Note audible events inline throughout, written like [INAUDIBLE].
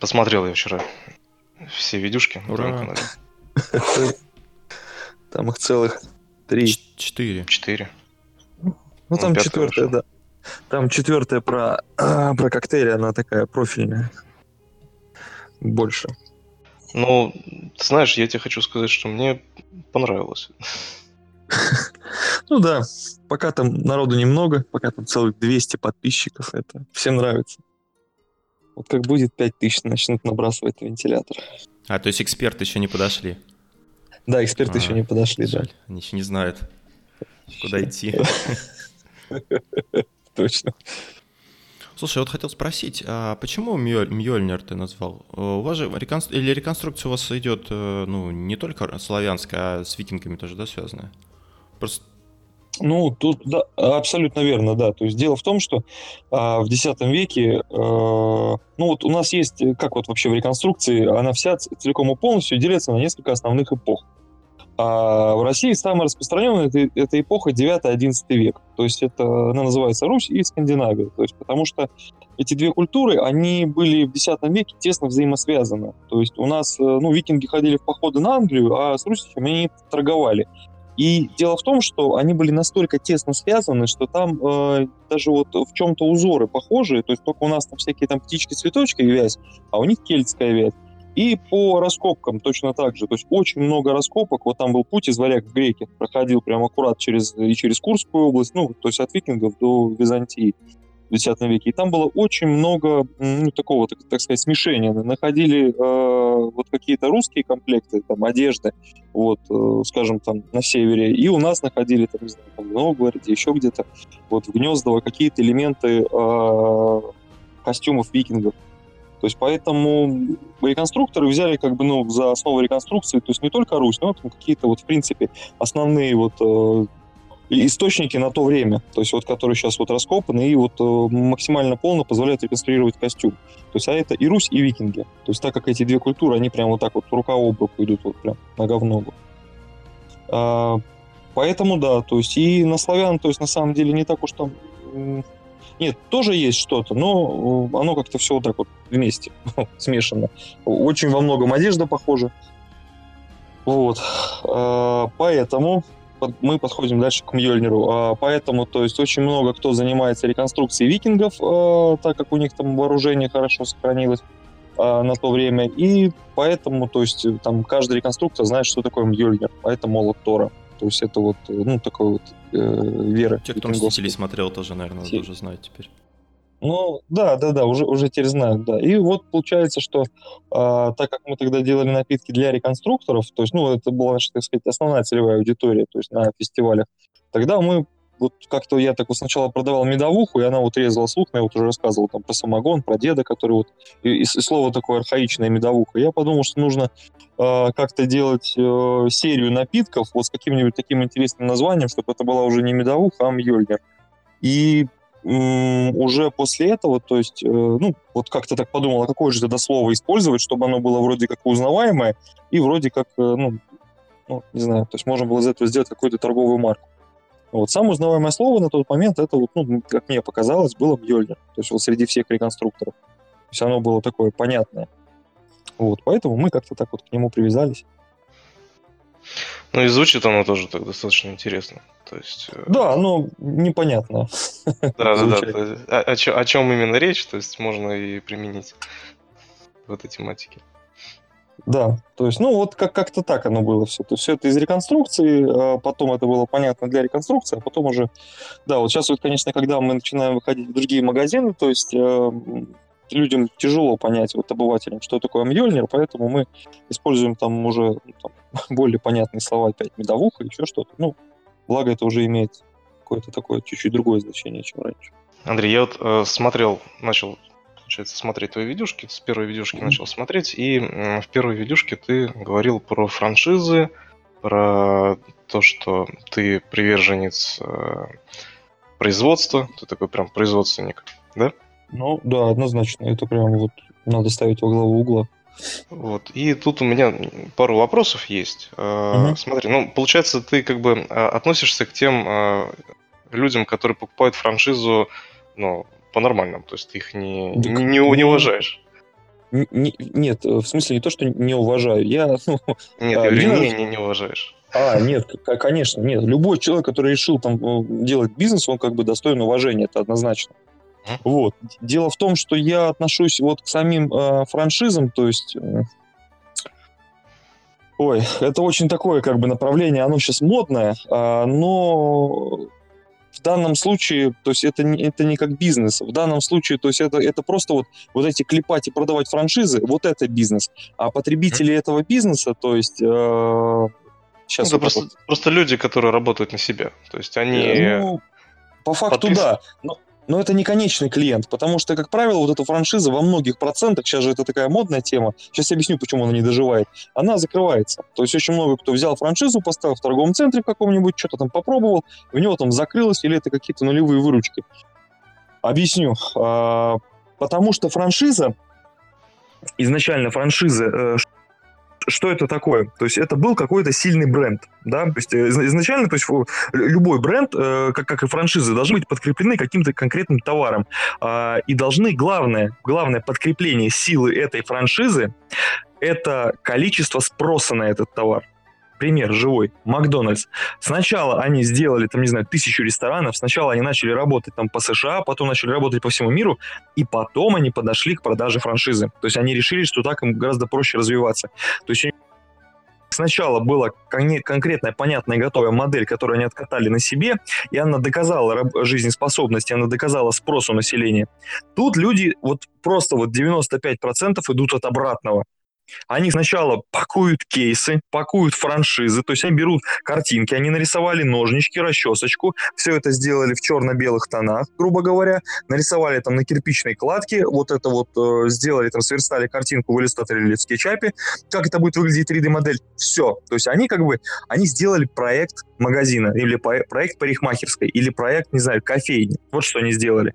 Посмотрел я вчера все видюшки на твоем Ура. канале. [LAUGHS] Там их целых три. Четыре. Четыре. Ну, там четвертая, да. Там четвертая про, [CLEARS THROAT] про коктейли, она такая профильная. Больше. Ну, ты знаешь, я тебе хочу сказать, что мне понравилось. [LAUGHS] Ну да, пока там народу немного, пока там целых 200 подписчиков, это всем нравится. Вот как будет 5000, начнут набрасывать на вентилятор. А, то есть эксперты еще не подошли. Да, эксперты А, еще не подошли, да. Жаль, Они еще не знают, куда идти. [LAUGHS] Точно. Слушай, я вот хотел спросить, а почему Мьёль- Мьёльнир ты назвал? Э, У вас же реконс- или реконструкция у вас идет, э, ну, не только славянская, а с викингами тоже, да, связанная? Просто Ну, тут да, абсолютно верно, да. То есть дело в том, что а, в X веке, э, ну вот у нас есть, э, как вот вообще в реконструкции, она вся целиком и полностью делится на несколько основных эпох. А в России самая распространенная это, это эпоха 9-11 век. То есть это, она называется Русь и Скандинавия. То есть потому что эти две культуры, они были в X веке тесно взаимосвязаны. То есть у нас, э, ну, викинги ходили в походы на Англию, а с русичами они торговали. И дело в том, что они были настолько тесно связаны, что там э, даже вот в чем-то узоры похожие, то есть только у нас там всякие там птички-цветочки вязь, а у них кельтская вязь. И по раскопкам точно так же. То есть очень много раскопок. Вот там был путь из Варяг в Греки. Проходил прямо аккурат через, и через Курскую область, ну, то есть от викингов до Византии в X веке. И там было очень много, ну, такого, так, так сказать, смешения. Находили э, вот какие-то русские комплекты, там, одежды, вот, э, скажем, там, на севере. И у нас находили, там, не знаю, там, в Новгороде, еще где-то, вот, в Гнездово какие-то элементы э, костюмов викингов. То есть поэтому реконструкторы взяли как бы ну, за основу реконструкции, то есть не только Русь, но там какие-то вот в принципе основные вот э, источники на то время, то есть вот которые сейчас вот раскопаны и вот э, максимально полно позволяют реконструировать костюм. То есть а это и Русь, и викинги. То есть так как эти две культуры, они прям вот так вот рука об руку идут вот прям нога в ногу. А, поэтому да, то есть и на славян, то есть на самом деле не так уж там нет, тоже есть что-то, но э, оно как-то все вот так вот вместе [LAUGHS] смешано. Очень во многом одежда похожа. Вот. А, Поэтому мы подходим дальше к Мьёльниру. А, Поэтому, то есть, очень много кто занимается реконструкцией викингов, э, так как у них там вооружение хорошо сохранилось а, на то время. И поэтому, то есть, там каждый реконструктор знает, что такое Мьёльнир. А это молот Тора. То есть, это вот, ну, такой вот э, вера. те, кто. «Мстителей» смотрел, тоже, наверное, Те- тоже знают теперь. Ну, да, да, да, уже, уже теперь знают, да. И вот получается, что а, так как мы тогда делали напитки для реконструкторов, то есть, ну, это была так сказать, основная целевая аудитория, то есть на фестивалях, тогда мы вот как-то я так вот сначала продавал медовуху, и она вот резала слух, я вот уже рассказывал там про самогон, про деда, который вот, и, и слово такое архаичное медовуха. Я подумал, что нужно а, как-то делать э, серию напитков вот с каким-нибудь таким интересным названием, чтобы это была уже не медовуха, а мьёльнир. И уже после этого, то есть, э, ну, вот как-то так подумал, а какое же тогда слово использовать, чтобы оно было вроде как узнаваемое и вроде как, э, ну, ну, не знаю, то есть можно было из этого сделать какую-то торговую марку. Вот самое узнаваемое слово на тот момент, это вот, ну, как мне показалось, было Мьёльнир. То есть вот среди всех реконструкторов. То есть оно было такое понятное. Вот, поэтому мы как-то так вот к нему привязались. Ну и звучит оно тоже так достаточно интересно. То есть, э, Да, ну, непонятно. да, да, да. есть, О, о чё- о чем именно речь, то есть можно и применить в этой тематике. Да, то есть, ну вот как- как-то так оно было все. То есть все это из реконструкции, а потом это было понятно для реконструкции, а потом уже... Да, вот сейчас вот, конечно, когда мы начинаем выходить в другие магазины, то есть э, людям тяжело понять, вот обывателям, что такое Мьёльнир, поэтому мы используем там уже ну, там, [LAUGHS] более понятные слова, опять медовуха, еще что-то. Ну, благо это уже имеет какое-то такое чуть-чуть другое значение, чем раньше. Андрей, я вот э, смотрел, начал, получается, смотреть твои видюшки, с первой видюшки Мгм. начал смотреть, и м, в первой видюшке ты говорил про франшизы, про то, что ты приверженец э, производства, ты такой прям производственник, да? Ну, да, однозначно, это прям вот надо ставить во главу угла. Вот. И тут у меня пару вопросов есть. Мгм. Смотри, ну, получается, ты как бы э, относишься к тем э, людям, которые покупают франшизу, ну, по-нормальному, то есть ты их не, Да не, не, ну, уважаешь. Не, нет, в смысле не то, что не уважаю. Я, [LAUGHS] ну, нет, а, я не, не, не уважаешь. А, нет, конечно, нет. Любой человек, который решил там э, делать бизнес, он как бы достоин уважения, это однозначно. Вот. Дело в том, что я отношусь вот к самим э, франшизам, то есть... Э, ой, это очень такое как бы направление, оно сейчас модное, э, но в данном случае, то есть это не, это не как бизнес. В данном случае, то есть это, это просто вот, вот эти клепать и продавать франшизы, вот это бизнес. А потребители mm-hmm. этого бизнеса, то есть... Э, сейчас ну, вот просто, вот... просто люди, которые работают на себя. То есть они... Ну, по факту, подпис... да. Но, но это не конечный клиент, потому что, как правило, вот эта франшиза во многих процентах, сейчас же это такая модная тема, сейчас я объясню, почему она не доживает, она закрывается. То есть очень много кто взял франшизу, поставил в торговом центре каком-нибудь, что-то там попробовал, в него там закрылось, или это какие-то нулевые выручки. Объясню. А, потому что франшиза, изначально франшиза, э, что это такое? То есть это был какой-то сильный бренд, да, то есть э, изначально, то есть любой бренд, э, как, как и франшизы, должны быть подкреплены каким-то конкретным товаром, а, и должны главное, главное подкрепление силы этой франшизы это количество спроса на этот товар пример живой, Макдональдс. Сначала они сделали, там, не знаю, тысячу ресторанов, сначала они начали работать там по США, потом начали работать по всему миру, и потом они подошли к продаже франшизы. То есть они решили, что так им гораздо проще развиваться. То есть сначала была кон- конкретная, понятная, готовая модель, которую они откатали на себе, и она доказала жизнеспособность, и она доказала спрос у населения. Тут люди вот просто вот 95% идут от обратного. Они сначала пакуют кейсы, пакуют франшизы, то есть они берут картинки, они нарисовали ножнички, расчесочку, все это сделали в черно-белых тонах, грубо говоря, нарисовали там на кирпичной кладке, вот это вот э, сделали, там сверстали картинку в иллюстраторе или в скетчапе, как это будет выглядеть 3D-модель, все. То есть они как бы, они сделали проект магазина, или проект парикмахерской, или проект, не знаю, кофейни. Вот что они сделали.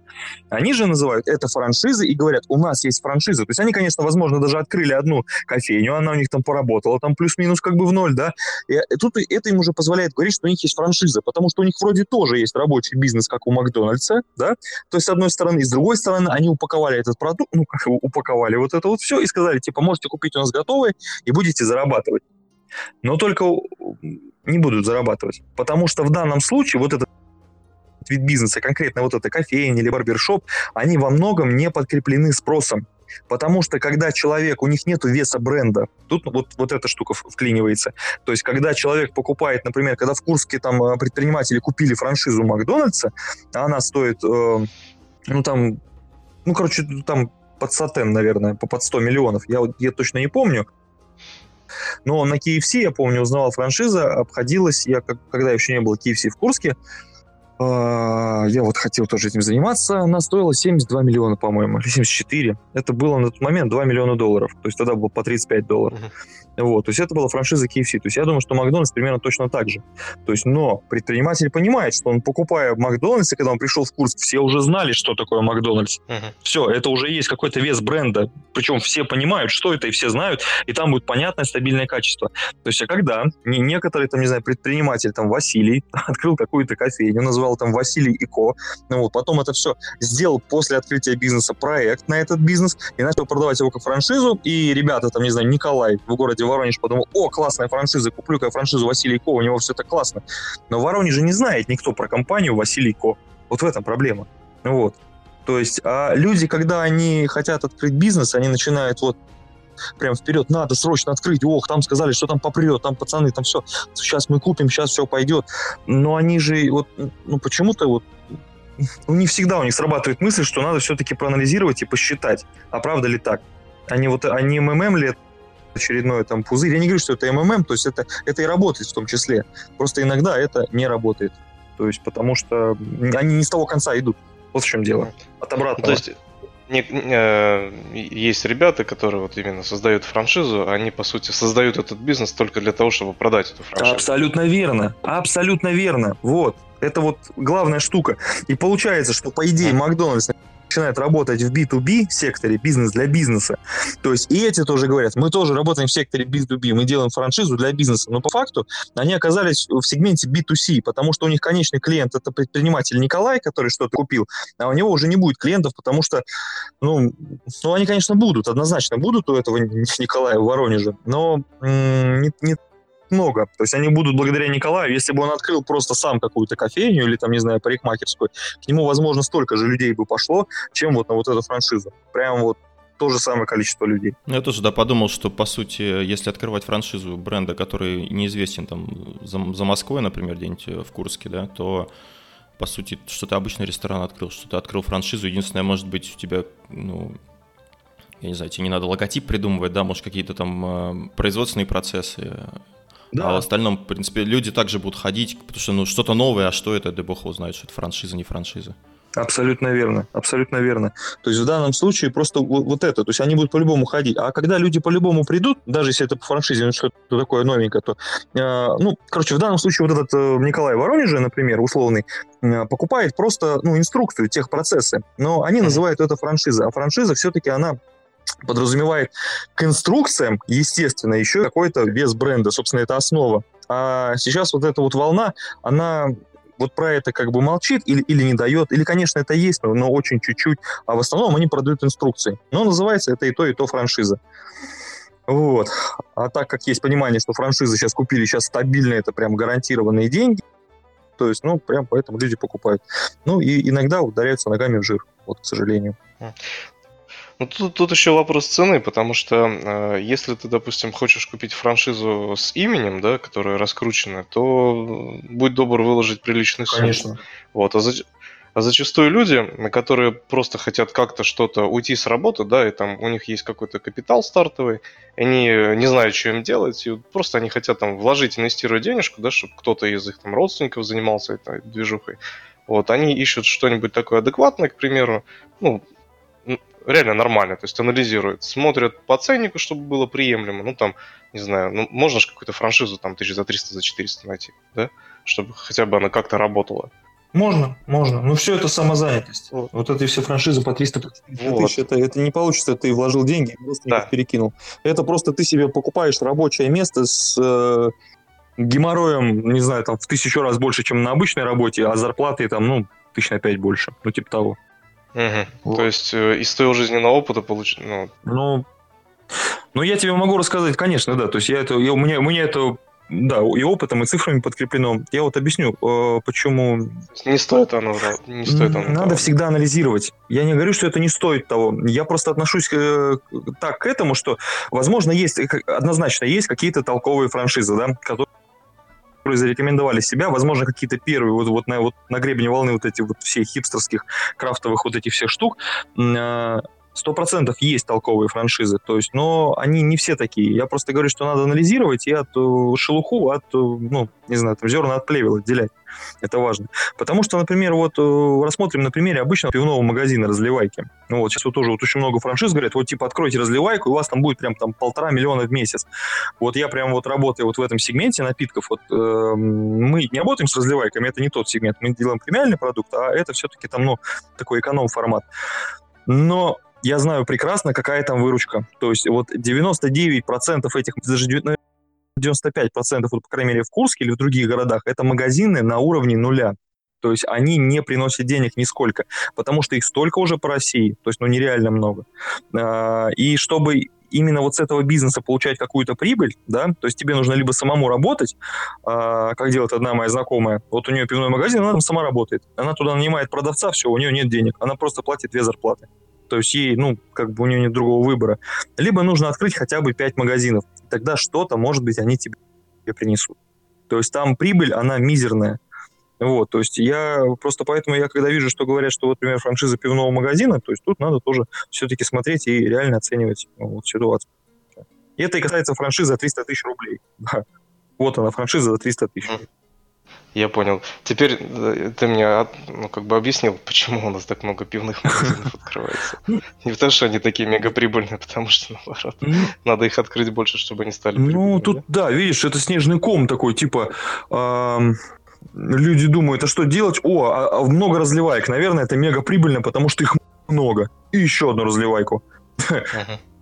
Они же называют это франшизы и говорят, у нас есть франшиза. То есть они, конечно, возможно, даже открыли одну кофейню, она у них там поработала, там плюс-минус как бы в ноль, да. И тут это им уже позволяет говорить, что у них есть франшиза, потому что у них вроде тоже есть рабочий бизнес, как у Макдональдса, да. То есть, с одной стороны, и с другой стороны, они упаковали этот продукт, ну, как упаковали вот это вот все и сказали, типа, можете купить у нас готовые и будете зарабатывать. Но только не будут зарабатывать. Потому что в данном случае вот этот вид бизнеса, конкретно вот эта кофейня или барбершоп, они во многом не подкреплены спросом. Потому что когда человек, у них нет веса бренда, тут вот, вот эта штука вклинивается. То есть когда человек покупает, например, когда в Курске там э, предприниматели купили франшизу Макдональдса, а она стоит, э, ну там, ну короче, там под сатен, наверное, по под 100 миллионов, я, я точно не помню. Но на KFC, я помню, узнавал франшиза, обходилась, я когда еще не было KFC в Курске, я вот хотел тоже этим заниматься. Она стоила 72 миллиона, по-моему, или 74. Это было на тот момент 2 миллиона долларов. То есть тогда было по 35 долларов. Uh-huh. Вот, то есть это была франшиза KFC. То есть я думаю, что Макдональдс примерно точно так же. То есть, но предприниматель понимает, что он покупая Макдональдс, и когда он пришел в курс, все уже знали, что такое Макдональдс. Uh-huh. Все, это уже есть какой-то вес бренда. Причем все понимают, что это, и все знают, и там будет понятное, стабильное качество. То есть, а когда некоторый, там, не знаю, предприниматель, там, Василий, [LAUGHS] открыл какую-то кофейню, назвал там Василий и Ко, ну вот, потом это все сделал после открытия бизнеса проект на этот бизнес и начал продавать его как франшизу, и ребята, там, не знаю, Николай в городе Воронеж подумал, о, классная франшиза, куплю-ка франшизу Василий Ко, у него все это классно. Но в Воронеже не знает никто про компанию Василий Ко. Вот в этом проблема. Вот. То есть, а люди, когда они хотят открыть бизнес, они начинают вот прям вперед, надо срочно открыть, ох, там сказали, что там попрет, там пацаны, там все, сейчас мы купим, сейчас все пойдет. Но они же вот, ну почему-то вот ну, не всегда у них срабатывает мысль, что надо все-таки проанализировать и посчитать, а правда ли так. Они вот, они МММ ли очередной там пузырь. Я не говорю, что это МММ, то есть это, это и работает в том числе. Просто иногда это не работает. То есть потому что они не с того конца идут. Вот в чем дело. От обратного. То есть не, э, есть ребята, которые вот именно создают франшизу, они по сути создают этот бизнес только для того, чтобы продать эту франшизу. Абсолютно верно, абсолютно верно. Вот, это вот главная штука. И получается, что по идее Макдональдс начинают работать в B2B секторе, бизнес для бизнеса, то есть и эти тоже говорят, мы тоже работаем в секторе B2B, мы делаем франшизу для бизнеса, но по факту они оказались в сегменте B2C, потому что у них конечный клиент это предприниматель Николай, который что-то купил, а у него уже не будет клиентов, потому что, ну, ну они, конечно, будут, однозначно будут у этого Николая в Воронеже, но не, не много. То есть они будут благодаря Николаю, если бы он открыл просто сам какую-то кофейню или там, не знаю, парикмахерскую, к нему, возможно, столько же людей бы пошло, чем вот на вот эту франшизу. Прям вот то же самое количество людей. Я тоже, да, подумал, что, по сути, если открывать франшизу бренда, который неизвестен там за, за Москвой, например, где-нибудь в Курске, да, то, по сути, что ты обычный ресторан открыл, что ты открыл франшизу, единственное, может быть, у тебя, ну, я не знаю, тебе не надо логотип придумывать, да, может, какие-то там э, производственные процессы, да. А в остальном, в принципе, люди также будут ходить, потому что ну что-то новое, а что это, да бог его знает, что это франшиза, не франшиза. Абсолютно верно, абсолютно верно. То есть в данном случае просто вот, вот это, то есть они будут по-любому ходить. А когда люди по-любому придут, даже если это по франшизе, ну, что-то такое новенькое, то, э, ну, короче, в данном случае вот этот э, Николай Воронеже, например, условный, э, покупает просто, ну, инструкцию, техпроцессы, но они называют это франшиза, а франшиза все-таки она подразумевает к инструкциям, естественно, еще какой-то вес бренда. Собственно, это основа. А сейчас вот эта вот волна, она вот про это как бы молчит или, или не дает, или, конечно, это есть, но, очень чуть-чуть, а в основном они продают инструкции. Но называется это и то, и то франшиза. Вот. А так как есть понимание, что франшизы сейчас купили, сейчас стабильно, это прям гарантированные деньги, то есть, ну, прям поэтому люди покупают. Ну, и иногда ударяются ногами в жир, вот, к сожалению. Ну, тут, тут еще вопрос цены, потому что э, если ты, допустим, хочешь купить франшизу с именем, да, которая раскручена, то будь добр выложить приличный сумму. Конечно. Вот, а, за, а зачастую люди, которые просто хотят как-то что-то уйти с работы, да, и там у них есть какой-то капитал стартовый, они не знают, что им делать, и просто они хотят там вложить, инвестировать денежку, да, чтобы кто-то из их там родственников занимался этой движухой. Вот, они ищут что-нибудь такое адекватное, к примеру, ну, реально нормально, то есть анализируют, смотрят по ценнику, чтобы было приемлемо, ну там, не знаю, ну можно же какую-то франшизу там тысяч за 300, за 400 найти, да, чтобы хотя бы она как-то работала. Можно, можно. Ну, все это самозанятость. Вот, вот эти все франшизы по 300 по вот. тысяч, это, это не получится, ты вложил деньги и просто да. перекинул. Это просто ты себе покупаешь рабочее место с э, геморроем, не знаю, там в тысячу раз больше, чем на обычной работе, а зарплаты там, ну, тысяч на пять больше, ну, типа того. Угу. Вот. То есть э, из твоего жизненного опыта получить. Ну... ну, ну, я тебе могу рассказать, конечно, да. То есть я это, я, у меня, у меня это да, и опытом, и цифрами подкреплено. Я вот объясню, э, почему... Не стоит оно, не стоит оно. Надо того. всегда анализировать. Я не говорю, что это не стоит того. Я просто отношусь к, так к этому, что, возможно, есть, однозначно есть какие-то толковые франшизы, да, которые которые зарекомендовали себя, возможно, какие-то первые вот, вот, на, вот на гребне волны вот эти вот все хипстерских крафтовых вот этих всех штук, а, сто процентов есть толковые франшизы, то есть, но они не все такие. Я просто говорю, что надо анализировать и от э, шелуху, от, э, ну, не знаю, там зерна от плевел отделять. Это важно. Потому что, например, вот э, рассмотрим на примере обычного пивного магазина разливайки. Ну вот сейчас вот тоже вот очень много франшиз говорят, вот типа откройте разливайку, и у вас там будет прям там полтора миллиона в месяц. Вот я прям вот работаю вот в этом сегменте напитков, вот э, мы не работаем с разливайками, это не тот сегмент, мы делаем премиальный продукт, а это все-таки там, ну, такой эконом-формат. Но я знаю прекрасно, какая там выручка. То есть вот 99% этих, даже 95%, вот, по крайней мере, в Курске или в других городах, это магазины на уровне нуля. То есть они не приносят денег нисколько, потому что их столько уже по России, то есть ну нереально много. А, и чтобы именно вот с этого бизнеса получать какую-то прибыль, да, то есть тебе нужно либо самому работать, а, как делает одна моя знакомая, вот у нее пивной магазин, она там сама работает, она туда нанимает продавца, все, у нее нет денег, она просто платит две зарплаты. То есть ей, ну, как бы у нее нет другого выбора. Либо нужно открыть хотя бы 5 магазинов. Тогда что-то, может быть, они тебе принесут. То есть там прибыль, она мизерная. Вот, то есть я просто поэтому я когда вижу, что говорят, что вот, например, франшиза пивного магазина, то есть тут надо тоже все-таки смотреть и реально оценивать ну, вот, ситуацию. И это и касается франшизы за 300 тысяч рублей. [LAUGHS] Да. Вот она, франшиза за 300 тысяч. Я понял. Теперь э, ты мне ну, как бы объяснил, почему у нас так много пивных магазинов открывается. Не потому, что они такие мегаприбыльные, потому что, наоборот, надо их открыть больше, чтобы они стали Ну, тут, да, видишь, это снежный ком такой, типа, люди думают, а что делать? О, а, а много разливаек. Наверное, это мега прибыльно, потому что их много. И еще одну разливайку.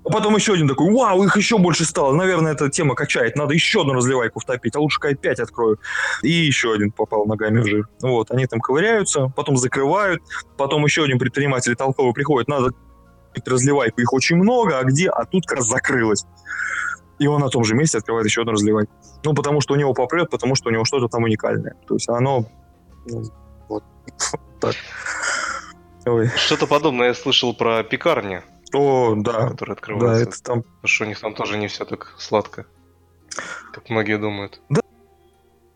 А потом еще один такой, вау, их еще больше стало. Наверное, эта тема качает. Надо еще одну разливайку втопить, а лучше К5 открою. И еще один попал ногами в жир. Вот, они там ковыряются, потом закрывают, потом еще один предприниматель толковый приходит, надо разливайку, их очень много, а где? А тут как раз закрылось. И он на том же месте открывает еще одну разливайку. Ну, потому что у него попрет, потому что у него что-то там уникальное. То есть оно... Ну, вот [LAUGHS] так. Что-то подобное я слышал про пекарни. О, да. Которые открываются. Да, это там... Потому что у них там тоже не все так сладко, как многие думают. Да,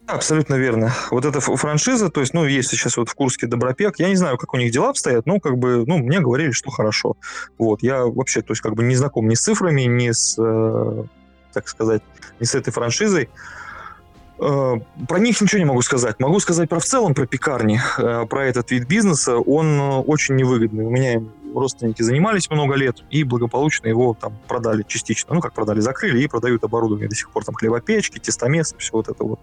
Абсолютно верно. Вот эта франшиза, то есть, ну, есть сейчас вот в Курске Добропек, я не знаю, как у них дела обстоят, но как бы, ну, мне говорили, что хорошо. Вот, я вообще, то есть, как бы не знаком ни с цифрами, ни с, э, так сказать, ни с этой франшизой. Э, про них ничего не могу сказать. Могу сказать про в целом, про пекарни, э, про этот вид бизнеса. Он э, очень невыгодный. У меня родственники занимались много лет и благополучно его там продали частично. Ну, как продали, закрыли и продают оборудование до сих пор. Там хлебопечки, тестомес, все вот это вот.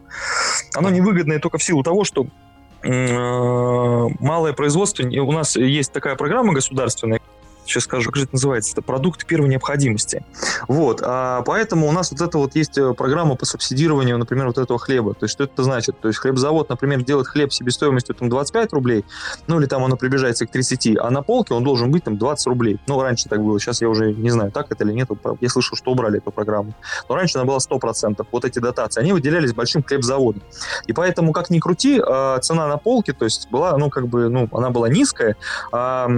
Оно невыгодное только в силу того, что малое производство, у нас есть такая программа государственная, сейчас скажу, как же это называется, это продукт первой необходимости. Вот, а поэтому у нас вот это вот есть э, программа по субсидированию, например, вот этого хлеба. То есть, что это значит? То есть, хлебзавод, например, делает хлеб себестоимостью там 25 рублей, ну, или там оно приближается к 30, а на полке он должен быть там 20 рублей. Ну, раньше так было, сейчас я уже не знаю, так это или нет, я слышал, что убрали эту программу. Но раньше она была 100%. Вот эти дотации, они выделялись большим хлебзаводом. И поэтому, как ни крути, а, цена на полке, то есть, была, ну, как бы, ну, она была низкая, а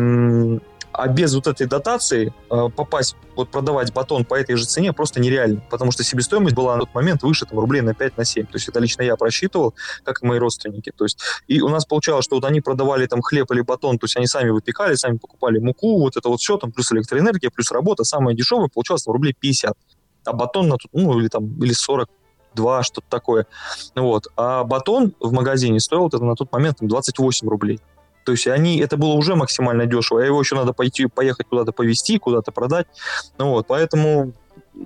а без вот этой дотации э, попасть, вот продавать батон по этой же цене просто нереально, потому что себестоимость была на тот момент выше там, рублей на 5 на 7. То есть это лично я просчитывал, как и мои родственники. То есть и у нас получалось, что вот они продавали там хлеб или батон, то есть они сами выпекали, сами покупали муку, вот это вот все, там плюс электроэнергия, плюс работа, самое дешевое получалось там, рублей 50. А батон на тут, ну или там, или 40 два, что-то такое. Вот. А батон в магазине стоил это на тот момент там, 28 рублей. То есть они, это было уже максимально дешево, а его еще надо пойти, поехать куда-то повезти, куда-то продать. Ну вот, поэтому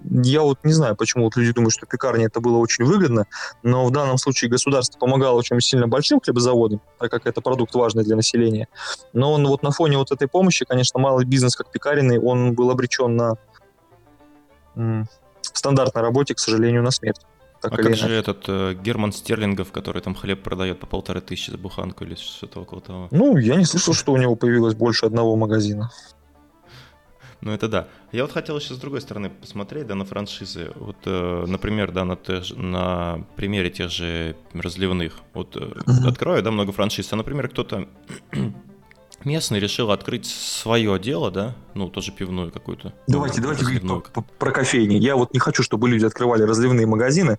я вот не знаю, почему вот люди думают, что пекарня это было очень выгодно, но в данном случае государство помогало очень сильно большим хлебозаводам, так как это продукт важный для населения. Но он вот на фоне вот этой помощи, конечно, малый бизнес как пекаренный, он был обречен на м- стандартной работе, к сожалению, на смерть. Так а как иначе. же этот э, Герман Стерлингов, который там хлеб продает по полторы тысячи за буханку или что-то около того? Ну, я не слышал, что у него появилось больше одного магазина. Ну, это да. Я вот хотел еще с другой стороны посмотреть, да, на франшизы. Вот, э, например, да, на, тех, на примере тех же разливных. Вот э, uh-huh. открою, да, много франшиз. А, например, кто-то местный решил открыть свое дело, да, ну, тоже пивную какую-то. Давайте, ну, давайте говорить про, про кофейни. Я вот не хочу, чтобы люди открывали разливные магазины.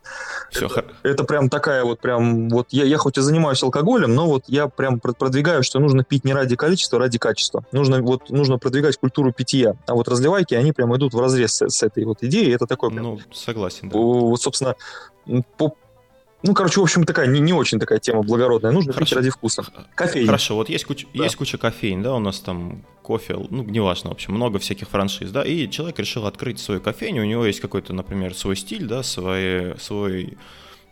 Все, это, хор... это прям такая вот прям, вот я, я хоть и занимаюсь алкоголем, но вот я прям продвигаю, что нужно пить не ради количества, а ради качества. Нужно, вот, нужно продвигать культуру питья. А вот разливайки, они прям идут в разрез с, с этой вот идеей. Это такой прям... Ну, согласен, да. Вот, собственно, по, ну, короче, в общем, такая не, не очень такая тема благородная. Нужно Хорошо. пить ради вкуса. Кофейня. Хорошо, вот есть куча, да. есть куча кофейн, да, у нас там кофе, ну, неважно, в общем, много всяких франшиз, да, и человек решил открыть свою кофейню, у него есть какой-то, например, свой стиль, да, свой, свой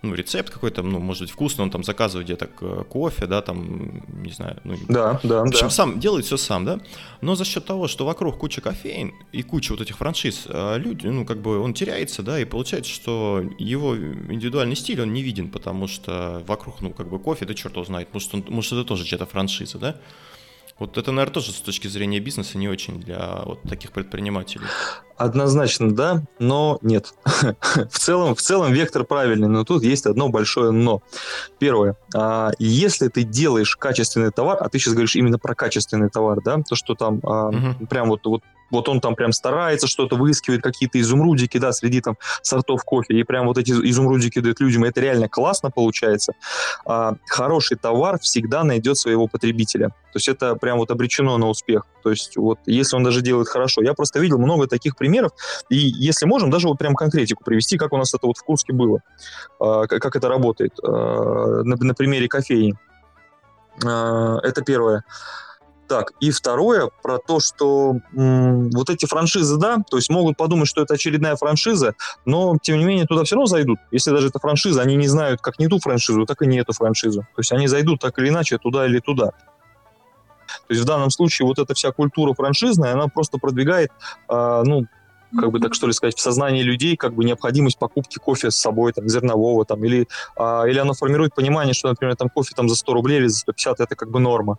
ну, рецепт какой-то, ну, может быть, вкусный, он там заказывает где-то кофе, да, там, не знаю. Ну, да, да, В общем, да. сам, делает все сам, да, но за счет того, что вокруг куча кофеин и куча вот этих франшиз, а люди, ну, как бы он теряется, да, и получается, что его индивидуальный стиль, он не виден, потому что вокруг, ну, как бы кофе, да черт его знает, может, он, может, это тоже чья-то франшиза, да, вот это, наверное, тоже с точки зрения бизнеса не очень для вот таких предпринимателей. Однозначно да, но нет. [LAUGHS] в, целом, в целом вектор правильный, но тут есть одно большое но. Первое. А, если ты делаешь качественный товар, а ты сейчас говоришь именно про качественный товар, да, то, что там а, угу. прям вот, вот вот он там прям старается что-то, выискивает какие-то изумрудики, да, среди там сортов кофе, и прям вот эти изумрудики дает людям, это реально классно получается. А, хороший товар всегда найдет своего потребителя. То есть это прям вот обречено на успех. То есть вот если он даже делает хорошо. Я просто видел много таких примеров, и если можем, даже вот прям конкретику привести, как у нас это вот в Курске было, а, как это работает а, на, на примере кофейни. А, это первое. Так, и второе про то, что м, вот эти франшизы, да, то есть могут подумать, что это очередная франшиза, но тем не менее туда все равно зайдут. Если даже это франшиза, они не знают как не ту франшизу, так и не эту франшизу. То есть они зайдут так или иначе туда или туда. То есть в данном случае вот эта вся культура франшизная, она просто продвигает, э, ну, как бы так что ли сказать, в сознании людей как бы необходимость покупки кофе с собой, там, зернового, там, или, а, или оно формирует понимание, что, например, там кофе там за 100 рублей или за 150 это как бы норма.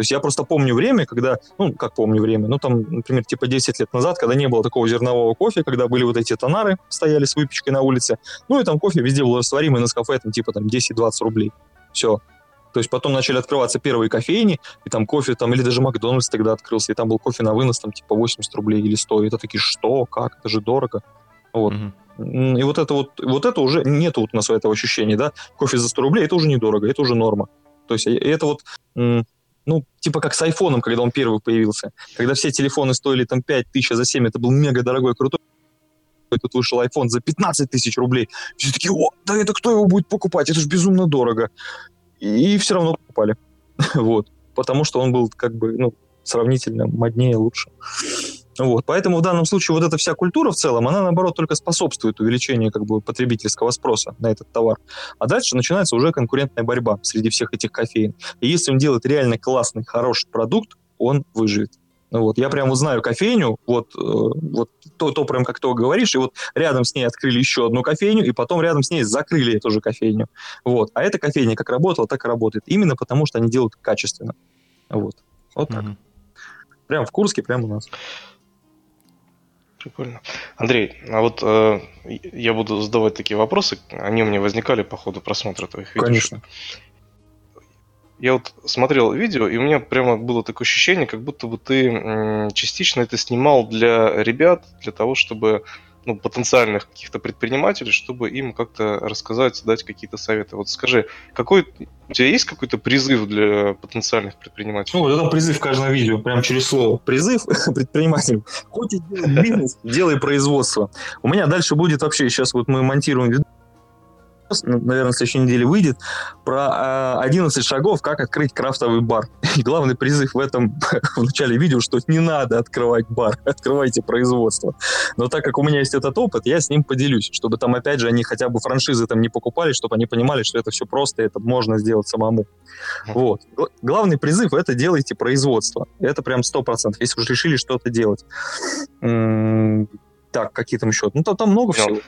То есть я просто помню время, когда, ну, как помню время, ну, там, например, типа 10 лет назад, когда не было такого зернового кофе, когда были вот эти тонары, стояли с выпечкой на улице, ну, и там кофе везде был растворимый на кафе, там, типа, там, 10-20 рублей. Все. То есть потом начали открываться первые кофейни, и там кофе, там, или даже Макдональдс тогда открылся, и там был кофе на вынос, там, типа, 80 рублей или 100. И это такие, что, как, это же дорого. Вот. Mm-hmm. И вот это вот, вот это уже, нет вот у нас этого ощущения, да, кофе за 100 рублей, это уже недорого, это уже норма. То есть это вот, ну, типа как с айфоном, когда он первый появился. Когда все телефоны стоили там 5 тысяч, а за 7 это был мега дорогой, крутой. И тут вышел iPhone за 15 тысяч рублей. Все такие, о, да это кто его будет покупать? Это же безумно дорого и все равно покупали. [LAUGHS] вот. Потому что он был как бы, ну, сравнительно моднее, лучше. Вот. Поэтому в данном случае вот эта вся культура в целом, она наоборот только способствует увеличению как бы потребительского спроса на этот товар. А дальше начинается уже конкурентная борьба среди всех этих кофеин. И если он делает реально классный, хороший продукт, он выживет. Ну вот, я прям вот знаю кофейню, вот, э, вот то, то прям как ты говоришь, и вот рядом с ней открыли еще одну кофейню, и потом рядом с ней закрыли эту же кофейню. Вот. А эта кофейня как работала, так и работает. Именно потому, что они делают качественно. Вот. Вот так. Mm-hmm. Прям в Курске, прямо у нас. Прикольно. Андрей, а вот э, я буду задавать такие вопросы, они у меня возникали по ходу просмотра твоих видео. Конечно я вот смотрел видео, и у меня прямо было такое ощущение, как будто бы ты частично это снимал для ребят, для того, чтобы ну, потенциальных каких-то предпринимателей, чтобы им как-то рассказать, дать какие-то советы. Вот скажи, какой у тебя есть какой-то призыв для потенциальных предпринимателей? Ну, это призыв в каждом видео, прям через слово. Призыв [LAUGHS] предпринимателям. Хочешь делать бизнес, делай производство. У меня дальше будет вообще, сейчас вот мы монтируем наверное, на следующей неделе выйдет, про 11 а, шагов, как открыть крафтовый бар. И главный призыв в этом, [LAUGHS] в начале видео, что не надо открывать бар, [LAUGHS] открывайте производство. Но так как у меня есть этот опыт, я с ним поделюсь, чтобы там, опять же, они хотя бы франшизы там не покупали, чтобы они понимали, что это все просто, это можно сделать самому. Вот. Главный призыв — это делайте производство. Это прям 100%, если уж решили что-то делать. Так, какие там еще? Ну, там, там много всего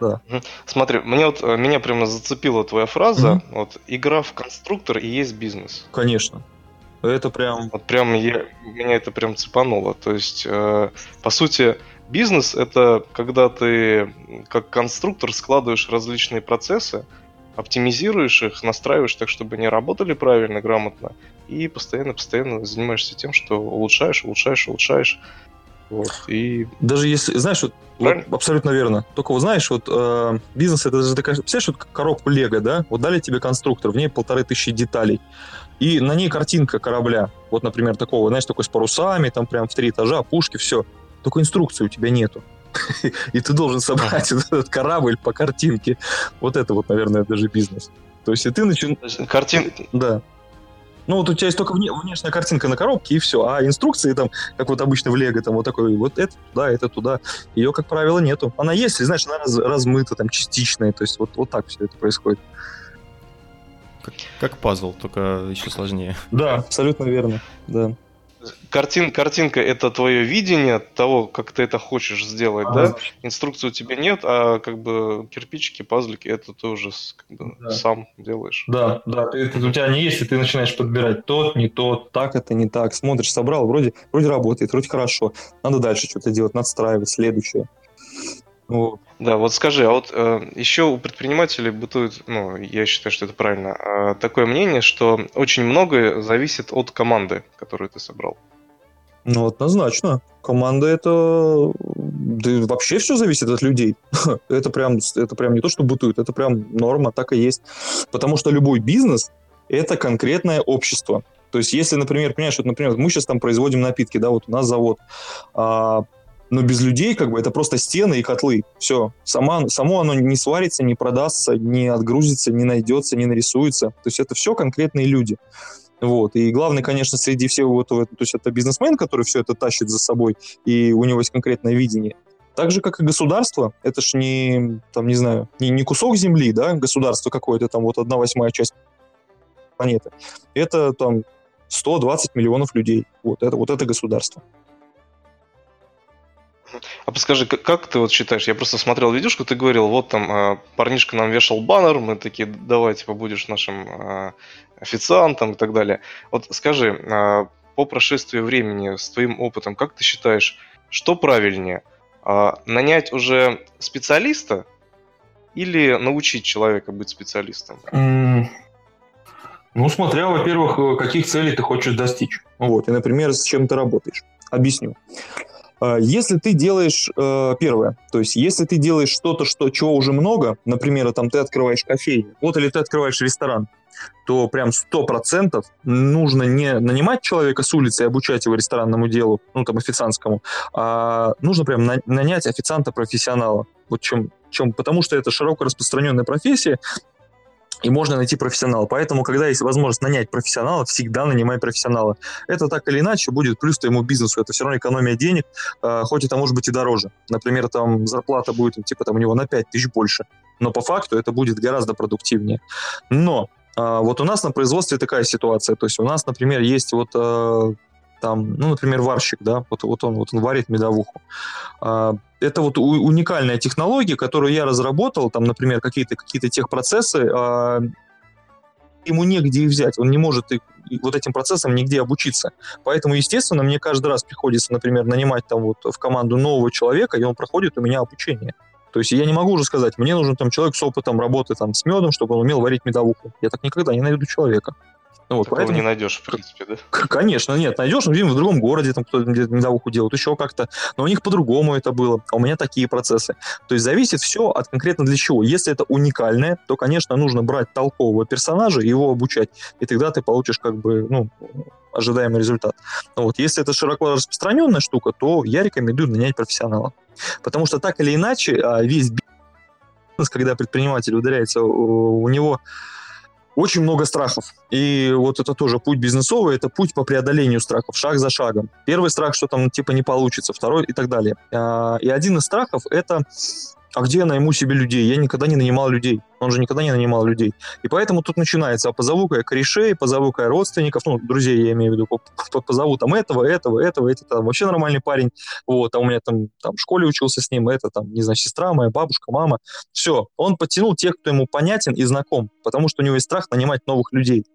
да. Смотри, мне вот, э, меня прямо зацепила твоя фраза, mm вот, игра в конструктор и есть бизнес. Конечно. Это прям... Вот прям я, меня это прям цепануло. То есть, э, по сути, бизнес это когда ты как конструктор складываешь различные процессы, оптимизируешь их, настраиваешь так, чтобы они работали правильно, грамотно, и постоянно-постоянно занимаешься тем, что улучшаешь, улучшаешь, улучшаешь. Вот, и... Даже если, знаешь, вот, вот абсолютно верно. Только вот знаешь, вот э, бизнес это же такая, представляешь, вот коробку Лего, да? Вот дали тебе конструктор, в ней полторы тысячи деталей. И на ней картинка корабля. Вот, например, такого, знаешь, такой с парусами, там прям в три этажа, пушки, все. Только инструкции у тебя нету. [LAUGHS] И ты должен собрать этот корабль по картинке. Вот это вот, наверное, даже бизнес. То есть и ты начинаешь... Картин... Да. Ну, вот у тебя есть только вне, внешняя картинка на коробке, и все. А инструкции там, как вот обычно в Лего, там вот такой, вот это туда, это туда. Ее, как правило, нету. Она есть, знаешь, она раз, размыта, там, частичная. То есть вот, вот так все это происходит. Как, как пазл, только еще сложнее. Да, абсолютно верно, да картин, картинка это твое видение того, как ты это хочешь сделать, а, да? Инструкции у тебя нет, а как бы кирпичики, пазлики, это ты уже как бы, да. сам делаешь. Да, да, ты, это у тебя не есть, и ты начинаешь подбирать тот, не тот, так это не так. Смотришь, собрал, вроде, вроде работает, вроде хорошо. Надо дальше что-то делать, надстраивать, следующее. Вот. Да, вот скажи, а вот э, еще у предпринимателей бытует, ну, я считаю, что это правильно, э, такое мнение, что очень многое зависит от команды, которую ты собрал. Ну, однозначно. Команда это... Да вообще все зависит от людей. [LAUGHS] это, прям, это прям не то, что бытует, это прям норма, так и есть. Потому что любой бизнес — это конкретное общество. То есть, если, например, понимаешь, вот, например, мы сейчас там производим напитки, да, вот у нас завод, а, но без людей как бы это просто стены и котлы. Все. Сама, само оно не сварится, не продастся, не отгрузится, не найдется, не нарисуется. То есть это все конкретные люди. Вот. И главный, конечно, среди всего этого, то есть это бизнесмен, который все это тащит за собой, и у него есть конкретное видение. Так же, как и государство, это ж не, там, не знаю, не, не кусок земли, да, государство какое-то, там вот одна восьмая часть планеты. Это там 120 миллионов людей. Вот это, вот это государство. А подскажи, как, ты вот считаешь, я просто смотрел видюшку, ты говорил, вот там э, парнишка нам вешал баннер, мы такие, давай, типа, будешь нашим э, официантом и так далее. Вот скажи, э, по прошествии времени, с твоим опытом, как ты считаешь, что правильнее? Э, нанять уже специалиста или научить человека быть специалистом? Ну, смотря, во-первых, каких целей ты хочешь достичь. Вот, и, например, с чем ты работаешь. Объясню. А, если ты делаешь э, первое, то есть если ты делаешь что-то, что, чего уже много, например, там ты открываешь кофейню, вот или ты открываешь ресторан, то прям сто процентов нужно не нанимать человека с улицы и обучать его ресторанному делу, ну там официантскому, а нужно прям на, нанять официанта-профессионала. Вот чем, чем, потому что это широко распространенная профессия, и можно найти профессионала. Поэтому, когда есть возможность нанять профессионала, всегда нанимай профессионала. Это так или иначе будет плюс твоему бизнесу. Это все равно экономия денег, э, хоть это может быть и дороже. Например, там зарплата будет типа там у него на 5 тысяч больше. Но по факту это будет гораздо продуктивнее. Но э, вот у нас на производстве такая ситуация. То есть у нас, например, есть вот э, там, ну, например, варщик, да, вот, вот он, вот он варит медовуху. А, это вот уникальная технология, которую я разработал, там, например, какие-то какие техпроцессы, а, ему негде их взять, он не может их, вот этим процессом нигде обучиться. Поэтому, естественно, мне каждый раз приходится, например, нанимать там вот в команду нового человека, и он проходит у меня обучение. То есть я не могу уже сказать, мне нужен там человек с опытом работы там с медом, чтобы он умел варить медовуху. Я так никогда не найду человека. Ну, вот, Такого поэтому... не найдешь, в принципе, да? Конечно, нет, найдешь, ну, в другом городе, там кто-то медовуху делает, еще как-то, но у них по-другому это было, а у меня такие процессы. То есть зависит все от конкретно для чего. Если это уникальное, то, конечно, нужно брать толкового персонажа и его обучать, и тогда ты получишь как бы, ну, ожидаемый результат. Но вот если это широко распространенная штука, то я рекомендую нанять профессионала. Потому что так или иначе а, весь бизнес, когда предприниматель ударяется, у него очень много страхов. И вот это тоже путь бизнесовый, это путь по преодолению страхов, шаг за шагом. Первый страх, что там типа не получится, второй и так далее. А, и один из страхов это а где я найму себе людей? Я никогда не нанимал людей. Он же никогда не нанимал людей. И поэтому тут начинается, а позову-ка я корешей, позову-ка я родственников, ну, друзей я имею в виду, позову там этого, этого, этого, это там вообще нормальный парень, вот, а у меня там, там в школе учился с ним, это там, не знаю, сестра моя, бабушка, мама. Все, он подтянул тех, кто ему понятен и знаком, потому что у него есть страх нанимать новых людей.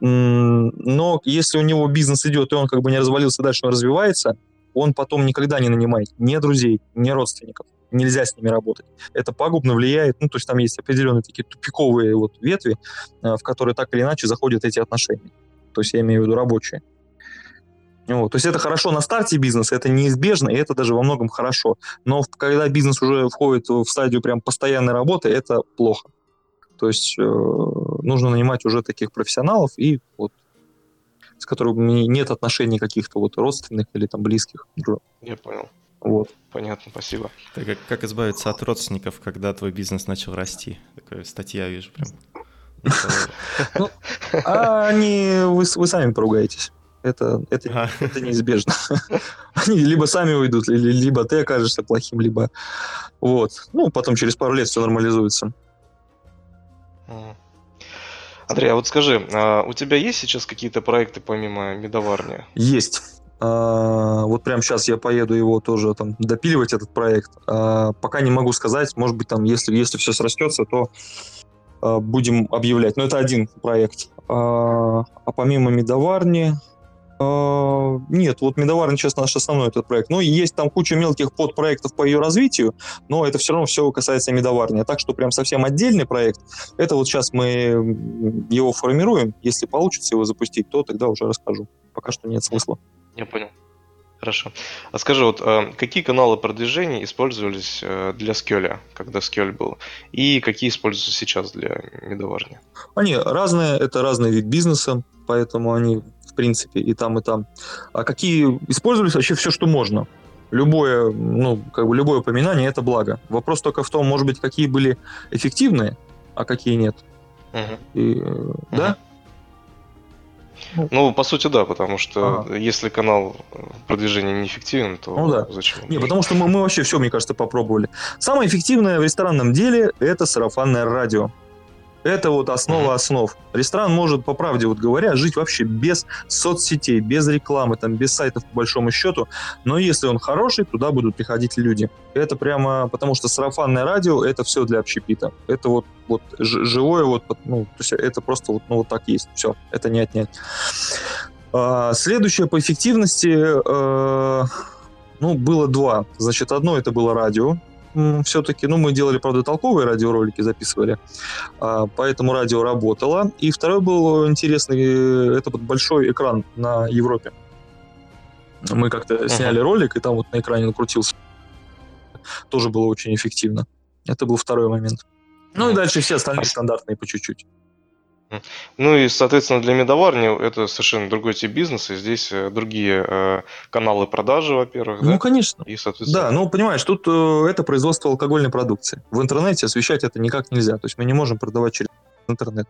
Но если у него бизнес идет, и он как бы не развалился, дальше он развивается, он потом никогда не нанимает ни друзей, ни родственников нельзя с ними работать. Это пагубно влияет, ну, то есть там есть определенные такие тупиковые вот ветви, э, в которые так или иначе заходят эти отношения. То есть я имею в виду рабочие. Вот. То есть это хорошо на старте бизнеса, это неизбежно, и это даже во многом хорошо. Но когда бизнес уже входит в стадию прям постоянной работы, это плохо. То есть э, нужно нанимать уже таких профессионалов и вот с которыми нет отношений каких-то вот родственных или там близких. Я понял. Вот. Понятно, спасибо. Так как, как избавиться от родственников, когда твой бизнес начал расти? Такая статья вижу прям. [LAUGHS] Ну, а они, вы, сами поругаетесь. Это, это, а. это неизбежно. [LAUGHS] Они либо сами уйдут, либо ты окажешься плохим, либо вот. Ну, потом через пару лет все нормализуется. Андрей, а вот скажи, а у тебя есть сейчас какие-то проекты помимо медоварни? Есть. А, вот прямо сейчас я поеду его тоже там допиливать этот проект. А, пока не могу сказать, может быть там, если если все срастется, то а, будем объявлять. Но это один проект. А помимо медоварни, нет, вот Медоварня, честно, наш основной этот проект. Ну, есть там куча мелких подпроектов по ее развитию, но это все равно все касается Медоварни. Так что прям совсем отдельный проект. Это вот сейчас мы его формируем. Если получится его запустить, то тогда уже расскажу. Пока что нет смысла. Я понял. Хорошо. А скажи, вот э, какие каналы продвижения использовались э, для Скёля, когда Скёль был, и какие используются сейчас для медоварни? Они разные, это разный вид бизнеса, поэтому они, в принципе, и там, и там. А какие использовались вообще все, что можно. Любое, ну, как бы любое упоминание – это благо. Вопрос только в том, может быть, какие были эффективные, а какие нет. Угу. И, угу. Да? Ну, по сути, да, потому что ага. если канал продвижения неэффективен, то ну, да. зачем? Не, потому что мы, мы вообще все, мне кажется, попробовали. Самое эффективное в ресторанном деле – это сарафанное радио. Это вот основа основ. Ресторан может, по правде вот говоря, жить вообще без соцсетей, без рекламы, там, без сайтов по большому счету. Но если он хороший, туда будут приходить люди. Это прямо, потому что сарафанное радио, это все для общепита. Это вот, вот живое, вот, ну, то есть это просто вот, ну, вот так есть. Все, это не отнять. А, следующее по эффективности, э, ну, было два. Значит, одно это было радио, все-таки, ну, мы делали, правда, толковые радиоролики, записывали, а, поэтому радио работало. И второй был интересный, э, это вот большой экран на Европе. Мы как-то uh-huh. сняли ролик, и там вот на экране накрутился. Тоже было очень эффективно. Это был второй момент. Ну и дальше все остальные стандартные по чуть-чуть. Ну и, соответственно, для медоварни это совершенно другой тип бизнеса. Здесь э, другие э, каналы продажи, во-первых. Ну, да? конечно. И, соответственно... Да, ну, понимаешь, тут э, это производство алкогольной продукции. В интернете освещать это никак нельзя. То есть мы не можем продавать через интернет.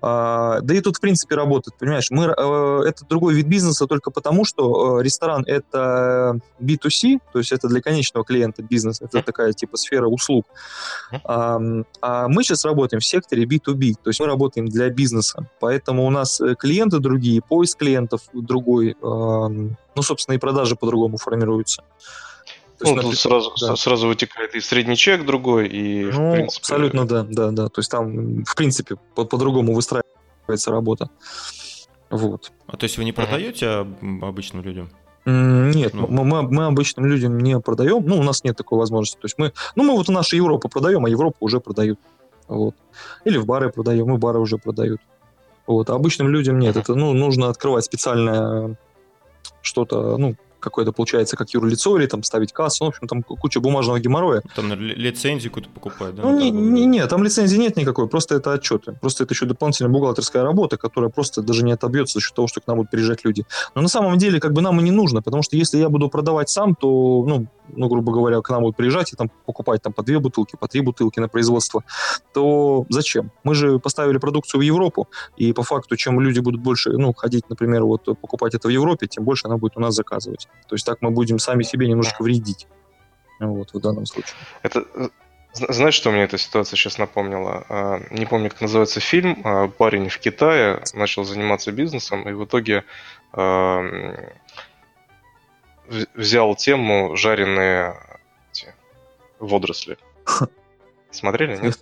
А, да и тут, в принципе, работает, понимаешь, мы, э, это другой вид бизнеса только потому, что э, ресторан — это B2C, то есть это для конечного клиента бизнес, это такая типа сфера услуг. А, мы сейчас работаем в секторе B2B, то есть мы работаем для бизнеса, поэтому у нас э, клиенты другие, поиск клиентов другой, ну, собственно, и продажи по-другому формируются. То есть, ну, тут сразу, да. сразу вытекает и средний чек другой, и ну, принципе... абсолютно, да, да, да. То есть там, в принципе, по- по-другому выстраивается работа. Вот. А то есть вы не продаете обычным людям? Нет, ну. мы, мы, мы обычным людям не продаем, ну, у нас нет такой возможности. То есть мы, ну, мы вот нашу Европу продаем, а Европу уже продают. Вот. Или в бары продаем, и бары уже продают. Вот. А обычным людям нет. Это, ну, нужно открывать специальное что-то, ну, какое-то получается как юрлицо или там ставить кассу, ну, в общем, там куча бумажного геморроя. Там лицензию какую-то покупать, да? Ну, не, не, не, там лицензии нет никакой, просто это отчеты. Просто это еще дополнительная бухгалтерская работа, которая просто даже не отобьется за счет того, что к нам будут приезжать люди. Но на самом деле, как бы нам и не нужно, потому что если я буду продавать сам, то, ну, ну, грубо говоря, к нам будут приезжать и там покупать там по две бутылки, по три бутылки на производство, то зачем? Мы же поставили продукцию в Европу, и по факту, чем люди будут больше, ну, ходить, например, вот покупать это в Европе, тем больше она будет у нас заказывать. То есть так мы будем сами себе немножко вредить. Вот, в данном случае. Это э, знаешь, что мне эта ситуация сейчас напомнила? А, не помню, как называется фильм. А, парень в Китае начал заниматься бизнесом, и в итоге взял тему жареные водоросли. [LAUGHS] Смотрели, нет?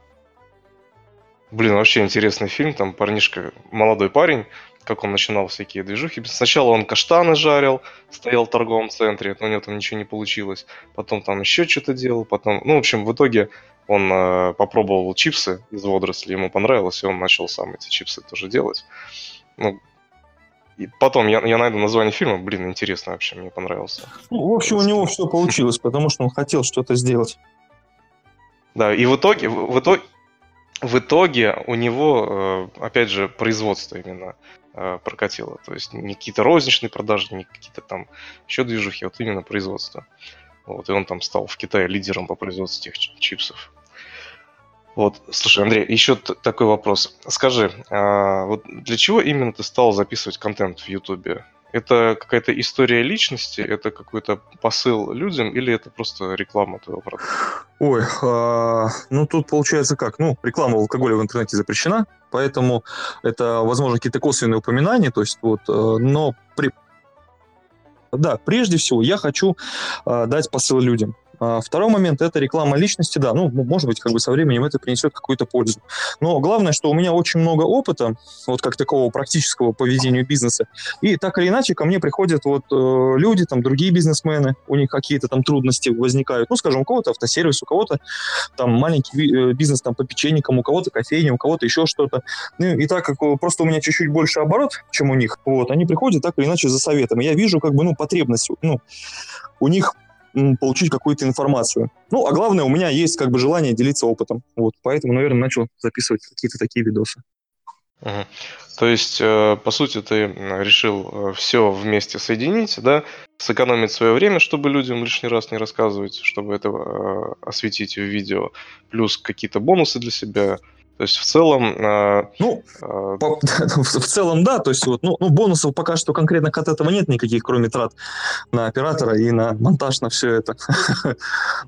Блин, вообще интересный фильм. Там парнишка, молодой парень, как он начинал всякие движухи. Сначала он каштаны жарил, стоял в торговом центре, но у него там ничего не получилось. Потом там еще что-то делал, потом... Ну, в общем, в итоге он э, попробовал чипсы из водорослей, ему понравилось, и он начал сам эти чипсы тоже делать. Ну, и потом я, я найду название фильма, блин, интересно вообще, мне понравился. Ну, в общем, у него все получилось, потому что он хотел что-то сделать. Да, и в итоге, в, в итоге, в итоге у него, э, опять же, производство именно прокатило. То есть не какие-то розничные продажи, не какие-то там еще движухи, вот именно производство. Вот, и он там стал в Китае лидером по производству этих чипсов. Вот, слушай, Андрей, еще такой вопрос. Скажи, а вот для чего именно ты стал записывать контент в Ютубе? Это какая-то история личности, это какой-то посыл людям, или это просто реклама твоего продукта? Ой, а, ну тут получается как? Ну, реклама алкоголя в интернете запрещена, поэтому это, возможно, какие-то косвенные упоминания, то есть вот, э, но при... Да, прежде всего я хочу а, дать посыл людям. А второй момент – это реклама личности, да, ну, может быть, как бы со временем это принесет какую-то пользу. Но главное, что у меня очень много опыта, вот как такого практического по ведению бизнеса, и так или иначе ко мне приходят вот э, люди, там, другие бизнесмены, у них какие-то там трудности возникают, ну, скажем, у кого-то автосервис, у кого-то там маленький э, бизнес там по печенькам, у кого-то кофейня, у кого-то еще что-то. Ну, и так как э, просто у меня чуть-чуть больше оборот, чем у них, вот, они приходят так или иначе за советом. И я вижу, как бы, ну, потребность, ну, у них получить какую-то информацию. Ну, а главное, у меня есть как бы желание делиться опытом. Вот, поэтому, наверное, начал записывать какие-то такие видосы. Угу. То есть, э, по сути, ты решил э, все вместе соединить, да, сэкономить свое время, чтобы людям лишний раз не рассказывать, чтобы это э, осветить в видео, плюс какие-то бонусы для себя, то есть в целом... Э, ну, э, по, [LAUGHS] в целом да, то есть вот, ну, ну, бонусов пока что конкретно от этого нет никаких, кроме трат на оператора и на монтаж, на все это. [LAUGHS]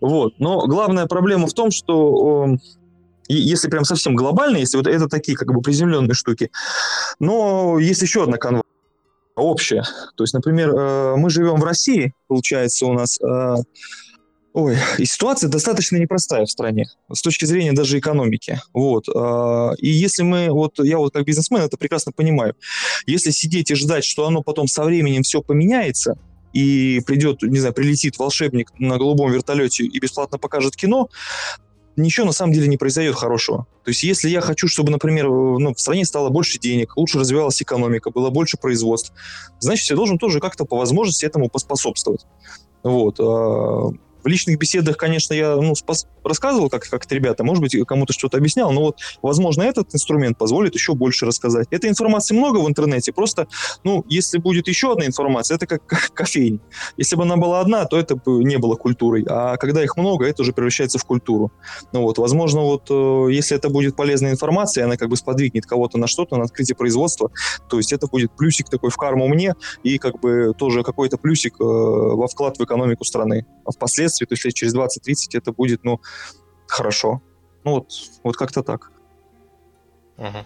вот. Но главная проблема в том, что И если прям совсем глобально, если вот это такие как бы приземленные штуки. Но есть еще одна канва общая. То есть, например, э, мы живем в России, получается, у нас э, Ой, и ситуация достаточно непростая в стране с точки зрения даже экономики. Вот. А, и если мы, вот я вот как бизнесмен это прекрасно понимаю, если сидеть и ждать, что оно потом со временем все поменяется, и придет, не знаю, прилетит волшебник на голубом вертолете и бесплатно покажет кино, ничего на самом деле не произойдет хорошего. То есть если я хочу, чтобы, например, ну, в стране стало больше денег, лучше развивалась экономика, было больше производств, значит, я должен тоже как-то по возможности этому поспособствовать. Вот. В личных беседах, конечно, я ну, спас- рассказывал, как, как это ребята, может быть, кому-то что-то объяснял, но вот, возможно, этот инструмент позволит еще больше рассказать. Этой информации много в интернете, просто, ну, если будет еще одна информация, это как, как кофейня. Если бы она была одна, то это бы не было культурой, а когда их много, это уже превращается в культуру. Ну вот, возможно, вот, э, если это будет полезная информация, она как бы сподвигнет кого-то на что-то, на открытие производства, то есть это будет плюсик такой в карму мне и как бы тоже какой-то плюсик э, во вклад в экономику страны. А впоследствии впоследствии, то есть лет через 20-30 это будет, ну, хорошо. Ну, вот, вот как-то так. Угу.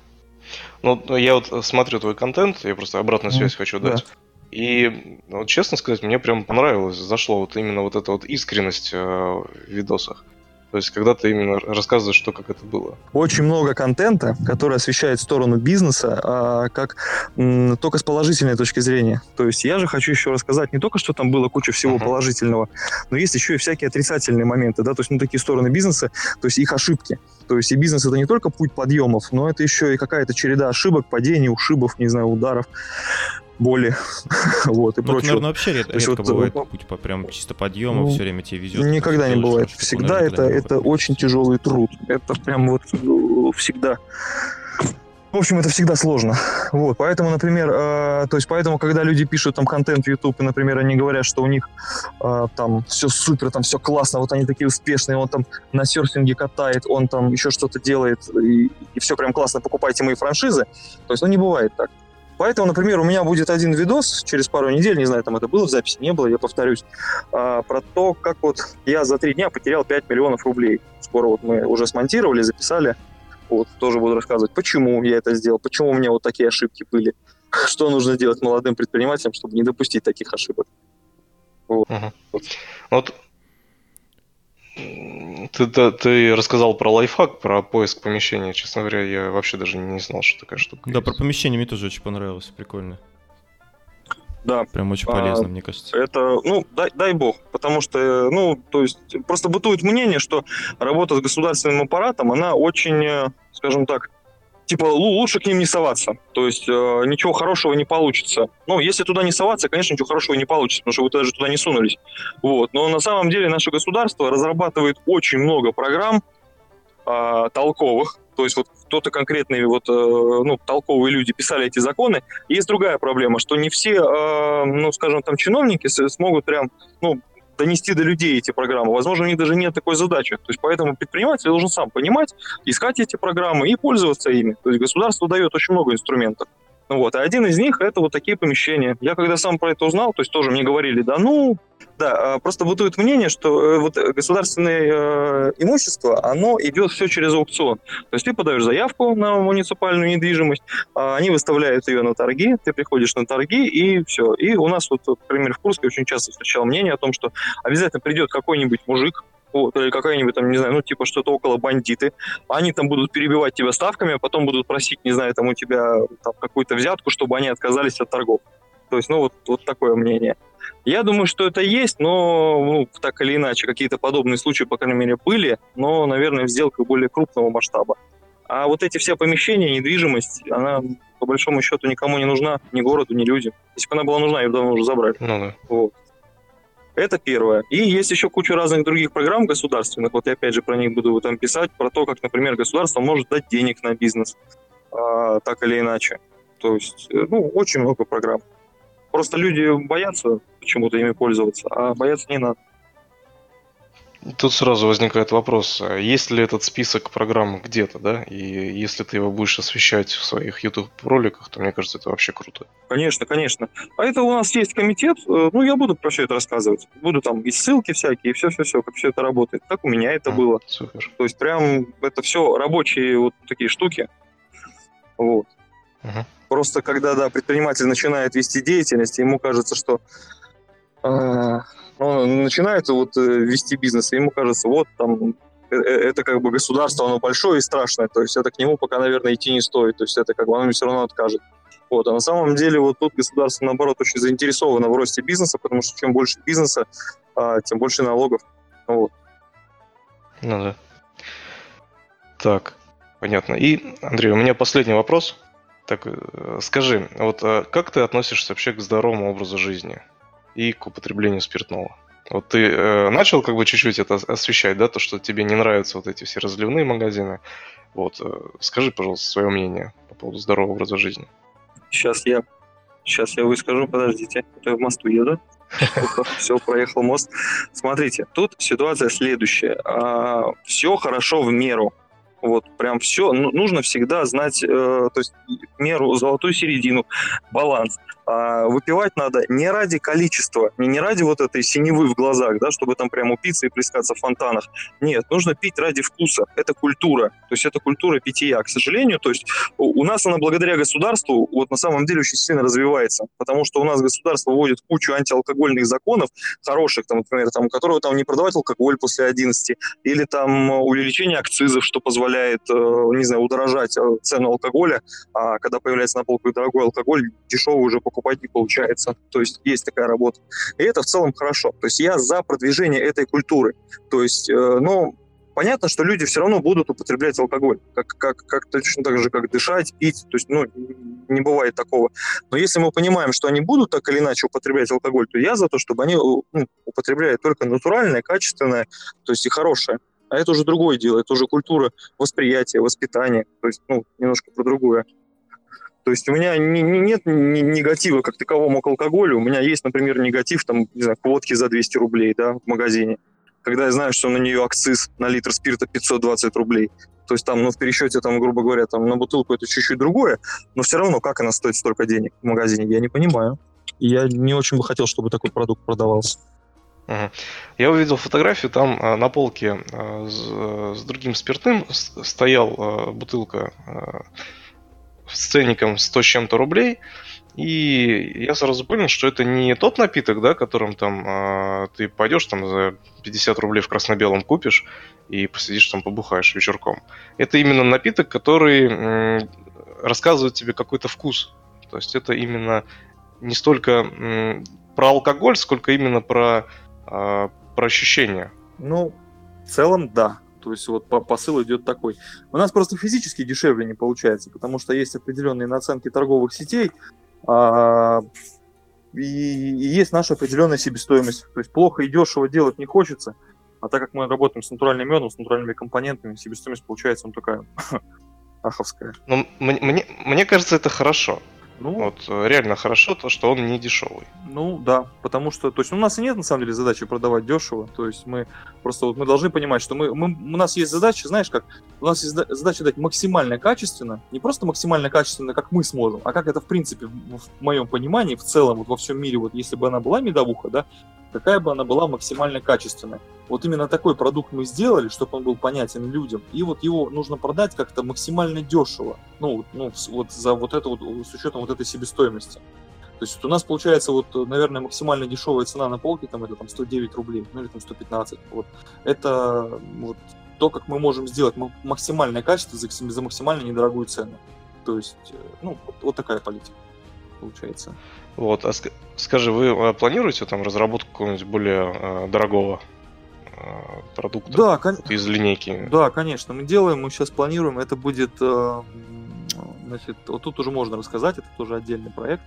Ну, я вот смотрю твой контент, я просто обратную связь mm, хочу дать. Да. И, ну, вот, честно сказать, мне прям понравилось, зашло вот именно вот эта вот искренность э, в видосах. То есть, когда ты именно рассказываешь, что как это было. Очень много контента, который освещает сторону бизнеса, а, как м, только с положительной точки зрения. То есть, я же хочу еще рассказать не только, что там было куча всего uh-huh. положительного, но есть еще и всякие отрицательные моменты, да, то есть, ну, такие стороны бизнеса, то есть, их ошибки. То есть, и бизнес это не только путь подъемов, но это еще и какая-то череда ошибок, падений, ушибов, не знаю, ударов боли, [LAUGHS] вот, и ну, прочее. наверное, вообще редко, редко вот, бывает ну, путь по прям чисто подъема, ну, все время тебе везет. Никогда не бывает. Всегда это, это очень тяжелый труд. Это прям вот ну, всегда. В общем, это всегда сложно. Вот, поэтому, например, э, то есть, поэтому, когда люди пишут там контент в YouTube, и, например, они говорят, что у них э, там все супер, там все классно, вот они такие успешные, он там на серфинге катает, он там еще что-то делает, и, и все прям классно, покупайте мои франшизы. То есть, ну, не бывает так. Поэтому, например, у меня будет один видос через пару недель, не знаю, там это было в записи, не было, я повторюсь, а, про то, как вот я за три дня потерял 5 миллионов рублей. Скоро вот мы уже смонтировали, записали. Вот, тоже буду рассказывать, почему я это сделал, почему у меня вот такие ошибки были, [LAUGHS] что нужно делать молодым предпринимателям, чтобы не допустить таких ошибок. Вот. Угу. Вот ты, ты, ты рассказал про лайфхак, про поиск помещения. Честно говоря, я вообще даже не знал, что такая штука. Да, есть. про помещение мне тоже очень понравилось. Прикольно. Да. Прям очень полезно, а, мне кажется. Это, ну, дай, дай бог. Потому что, ну, то есть, просто бытует мнение, что работа с государственным аппаратом, она очень, э, скажем так, типа лучше к ним не соваться. То есть э, ничего хорошего не получится. Ну, если туда не соваться, конечно, ничего хорошего не получится, потому что вы даже туда не сунулись. Вот. Но на самом деле наше государство разрабатывает очень много программ э, толковых. То есть вот кто-то конкретные вот, э, ну, толковые люди писали эти законы. И есть другая проблема, что не все, э, ну, скажем, там чиновники смогут прям, ну, донести до людей эти программы. Возможно, у них даже нет такой задачи. То есть поэтому предприниматель должен сам понимать, искать эти программы и пользоваться ими. То есть государство дает очень много инструментов. Вот. А один из них это вот такие помещения. Я когда сам про это узнал, то есть тоже мне говорили, да ну, да, а, просто бытует мнение, что э, вот государственное э, имущество, оно идет все через аукцион. То есть ты подаешь заявку на муниципальную недвижимость, а они выставляют ее на торги, ты приходишь на торги и все. И у нас вот, например, в Курске очень часто встречал мнение о том, что обязательно придет какой-нибудь мужик, вот, или какая-нибудь там, не знаю, ну, типа что-то около бандиты. Они там будут перебивать тебя ставками, а потом будут просить, не знаю, там у тебя там, какую-то взятку, чтобы они отказались от торгов. То есть, ну, вот, вот такое мнение. Я думаю, что это есть, но ну, так или иначе, какие-то подобные случаи, по крайней мере, были, но, наверное, в сделках более крупного масштаба. А вот эти все помещения, недвижимость, она по большому счету никому не нужна, ни городу, ни людям. Если бы она была нужна, ее давно уже забрали. Ну да. Вот. Это первое. И есть еще куча разных других программ государственных. Вот я опять же про них буду там писать, про то, как, например, государство может дать денег на бизнес, а, так или иначе. То есть, э, ну, очень много программ. Просто люди боятся почему-то ими пользоваться, а бояться не надо. Тут сразу возникает вопрос, а есть ли этот список программ где-то, да? И если ты его будешь освещать в своих YouTube-роликах, то мне кажется, это вообще круто. Конечно, конечно. А это у нас есть комитет, э, ну, я буду про все это рассказывать. Буду там и ссылки всякие, и все-все-все, как все это работает. Как у меня это а, было. Супер. То есть прям это все рабочие вот такие штуки. Вот. Угу. Просто когда, да, предприниматель начинает вести деятельность, ему кажется, что э, он начинает вот э, вести бизнес, и ему кажется, вот там э, э, это как бы государство, оно большое и страшное, то есть это к нему пока, наверное, идти не стоит, то есть это как бы оно все равно откажет. Вот. А на самом деле вот тут государство, наоборот, очень заинтересовано в росте бизнеса, потому что чем больше бизнеса, а, тем больше налогов. Вот. Ну да. Так, понятно. И, Андрей, у меня последний вопрос. Так, скажи, вот как ты относишься вообще к здоровому образу жизни? И к употреблению спиртного. Вот ты э, начал как бы чуть-чуть это освещать, да, то, что тебе не нравятся вот эти все разливные магазины. Вот, э, скажи, пожалуйста, свое мнение по поводу здорового образа жизни. Сейчас я, сейчас я выскажу, подождите, я в мосту еду. [LAUGHS] Все, проехал мост. Смотрите, тут ситуация следующая. А, все хорошо в меру. Вот прям все. Ну, нужно всегда знать, э, то есть меру, золотую середину, баланс. А выпивать надо не ради количества, не, не ради вот этой синевы в глазах, да, чтобы там прямо упиться и плескаться в фонтанах. Нет, нужно пить ради вкуса. Это культура. То есть это культура питья. К сожалению, то есть у нас она благодаря государству вот на самом деле очень сильно развивается, потому что у нас государство вводит кучу антиалкогольных законов, хороших, там, например, там, которого там не продавать алкоголь после 11, или там увеличение акцизов, что позволяет, э, не знаю, удорожать э, цену алкоголя, а когда появляется на полку дорогой алкоголь, дешевый уже покупать покупать не получается. То есть есть такая работа. И это в целом хорошо. То есть я за продвижение этой культуры. То есть, э, ну, понятно, что люди все равно будут употреблять алкоголь, как, как, как точно так же, как дышать, пить, то есть, ну, не бывает такого. Но если мы понимаем, что они будут так или иначе употреблять алкоголь, то я за то, чтобы они ну, употребляли только натуральное, качественное, то есть и хорошее. А это уже другое дело, это уже культура восприятия, воспитания, то есть, ну, немножко про другое. То есть у меня не, не, нет негатива как таковому к алкоголю. У меня есть, например, негатив там, не знаю, к водке за 200 рублей да, в магазине. Когда я знаю, что на нее акциз на литр спирта 520 рублей. То есть там, ну, в пересчете, там, грубо говоря, там на бутылку это чуть-чуть другое, но все равно, как она стоит столько денег в магазине, я не понимаю. Я не очень бы хотел, чтобы такой продукт продавался. Я увидел фотографию, там а, на полке а, с, с другим спиртным стоял бутылка с ценником 100 с чем-то рублей. И я сразу понял, что это не тот напиток, да, которым там э, ты пойдешь там за 50 рублей в красно-белом купишь и посидишь там побухаешь вечерком. Это именно напиток, который э, рассказывает тебе какой-то вкус. То есть это именно не столько э, про алкоголь, сколько именно про, э, про ощущения. Ну, в целом, да. То есть вот посыл идет такой. У нас просто физически дешевле не получается, потому что есть определенные наценки торговых сетей, а, и, и есть наша определенная себестоимость. То есть плохо и дешево делать не хочется, а так как мы работаем с натуральным медом, с натуральными компонентами, себестоимость получается он такая [LAUGHS] аховская. Ну, мне, мне кажется, это хорошо. Ну, вот э, реально хорошо то, что он не дешевый. Ну да, потому что, то есть у нас и нет на самом деле задачи продавать дешево, то есть мы просто вот мы должны понимать, что мы, мы у нас есть задача, знаешь как, у нас есть задача дать максимально качественно, не просто максимально качественно, как мы сможем, а как это в принципе в, в моем понимании в целом вот во всем мире вот если бы она была медовуха, да, какая бы она была максимально качественная. Вот именно такой продукт мы сделали, чтобы он был понятен людям, и вот его нужно продать как-то максимально дешево, ну, ну вот за вот это вот, с учетом вот этой себестоимости. То есть вот у нас получается вот, наверное, максимально дешевая цена на полке, там это там 109 рублей, ну или там 115. Вот. Это вот то, как мы можем сделать максимальное качество за, за максимально недорогую цену. То есть, э, ну, вот, вот такая политика получается. Вот, а скажи, вы а, планируете там разработку какого-нибудь более э, дорогого э, продукта да, кон... из линейки? Да, конечно, мы делаем, мы сейчас планируем, это будет, э, значит, вот тут уже можно рассказать, это тоже отдельный проект,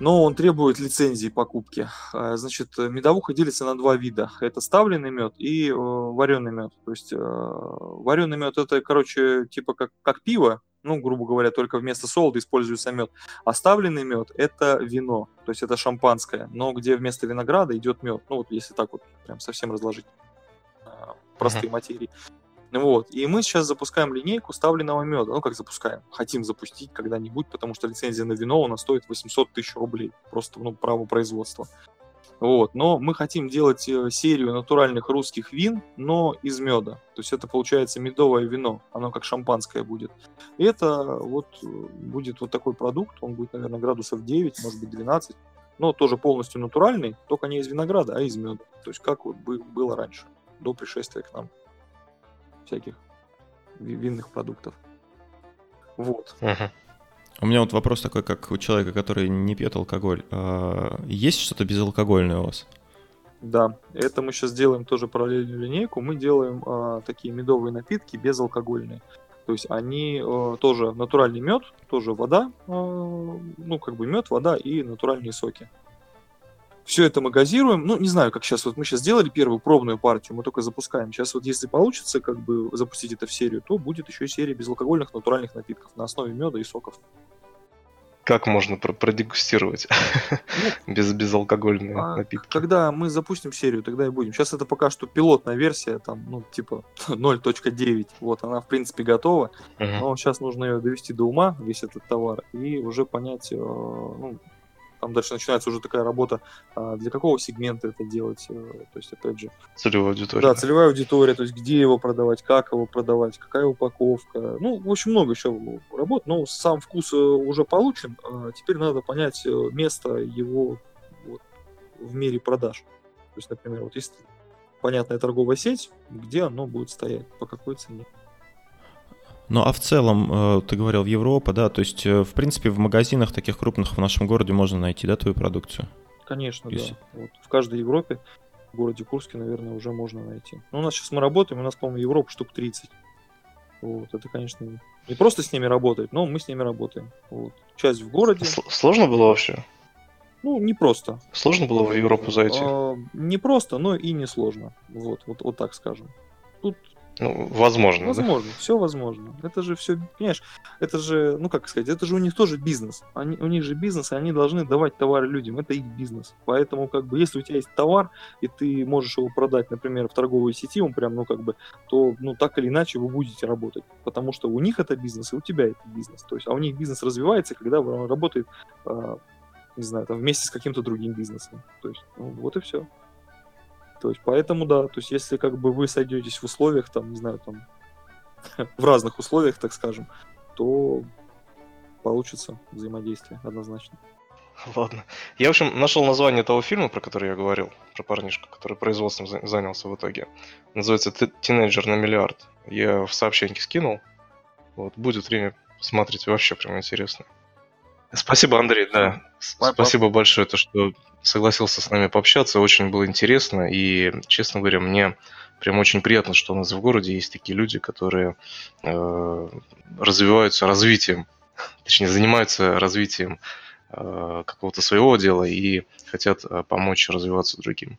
но он требует лицензии покупки. Значит, медовуха делится на два вида. Это ставленный мед и э, вареный мед. То есть э, вареный мед это, короче, типа как, как пиво, ну, грубо говоря, только вместо солода используется мед. Оставленный мед – это вино, то есть это шампанское, но где вместо винограда идет мед. Ну, вот если так вот прям совсем разложить. простые uh-huh. материи. Вот. И мы сейчас запускаем линейку ставленного меда. Ну, как запускаем? Хотим запустить когда-нибудь, потому что лицензия на вино у нас стоит 800 тысяч рублей. Просто, ну, право производства. Вот. Но мы хотим делать э, серию натуральных русских вин, но из меда. То есть это получается медовое вино, оно как шампанское будет. И это вот э, будет вот такой продукт, он будет, наверное, градусов 9, может быть 12, но тоже полностью натуральный, только не из винограда, а из меда. То есть как вот было раньше, до пришествия к нам всяких винных продуктов. Вот. Uh-huh. У меня вот вопрос такой, как у человека, который не пьет алкоголь. А, есть что-то безалкогольное у вас? Да, это мы сейчас делаем тоже параллельную линейку. Мы делаем а, такие медовые напитки безалкогольные. То есть они а, тоже натуральный мед, тоже вода, а, ну как бы мед, вода и натуральные соки. Все это мы газируем. Ну, не знаю, как сейчас. Вот мы сейчас сделали первую пробную партию, мы только запускаем. Сейчас вот если получится как бы запустить это в серию, то будет еще серия безалкогольных натуральных напитков на основе меда и соков. Как можно продегустировать [LAUGHS] ну, без безалкогольные а напитки? Когда мы запустим серию, тогда и будем. Сейчас это пока что пилотная версия, там, ну, типа [LAUGHS] 0.9. Вот, она, в принципе, готова. Но сейчас нужно ее довести до ума, весь этот товар, и уже понять, э, ну, там дальше начинается уже такая работа, а, для какого сегмента это делать, э, то есть, опять же... Целевая аудитория. Да, целевая аудитория, то есть, где его продавать, как его продавать, какая упаковка, ну, в общем, много еще работ, но сам вкус э, уже получен, а теперь надо понять э, место его вот, в мире продаж. То есть, например, вот есть понятная торговая сеть, где оно будет стоять, по какой цене. Ну а в целом, э, ты говорил, в Европа, да, то есть, э, в принципе, в магазинах таких крупных в нашем городе можно найти, да, твою продукцию? Конечно, есть... да. Вот в каждой Европе, в городе Курске, наверное, уже можно найти. Ну, у нас сейчас мы работаем, у нас, по-моему, Европа штук 30. Вот, это, конечно, не просто с ними работать, но мы с ними работаем. Вот. Часть в городе. Сложно было вообще? Ну, не просто. Сложно было в Европу зайти? А, не просто, но и не сложно. Вот, вот, вот так скажем. Тут ну, возможно. Возможно, да? все возможно. Это же все, понимаешь, это же, ну как сказать, это же у них тоже бизнес. Они, у них же бизнес, и они должны давать товары людям. Это их бизнес. Поэтому, как бы, если у тебя есть товар, и ты можешь его продать, например, в торговой сети, он прям, ну как бы, то, ну так или иначе вы будете работать. Потому что у них это бизнес, и у тебя это бизнес. То есть, а у них бизнес развивается, когда он работает, э, не знаю, там, вместе с каким-то другим бизнесом. То есть, ну, вот и все. То есть, поэтому, да, то есть, если как бы вы сойдетесь в условиях, там, не знаю, там, [LAUGHS] в разных условиях, так скажем, то получится взаимодействие однозначно. Ладно. Я, в общем, нашел название того фильма, про который я говорил, про парнишку, который производством занялся в итоге. Называется «Тинейджер на миллиард». Я в сообщении скинул. Вот, будет время посмотреть, вообще прям интересно. Спасибо, Андрей, да. Спасибо большое, то, что согласился с нами пообщаться. Очень было интересно. И, честно говоря, мне прям очень приятно, что у нас в городе есть такие люди, которые э, развиваются развитием, [LAUGHS] точнее, занимаются развитием э, какого-то своего дела и хотят э, помочь развиваться другим.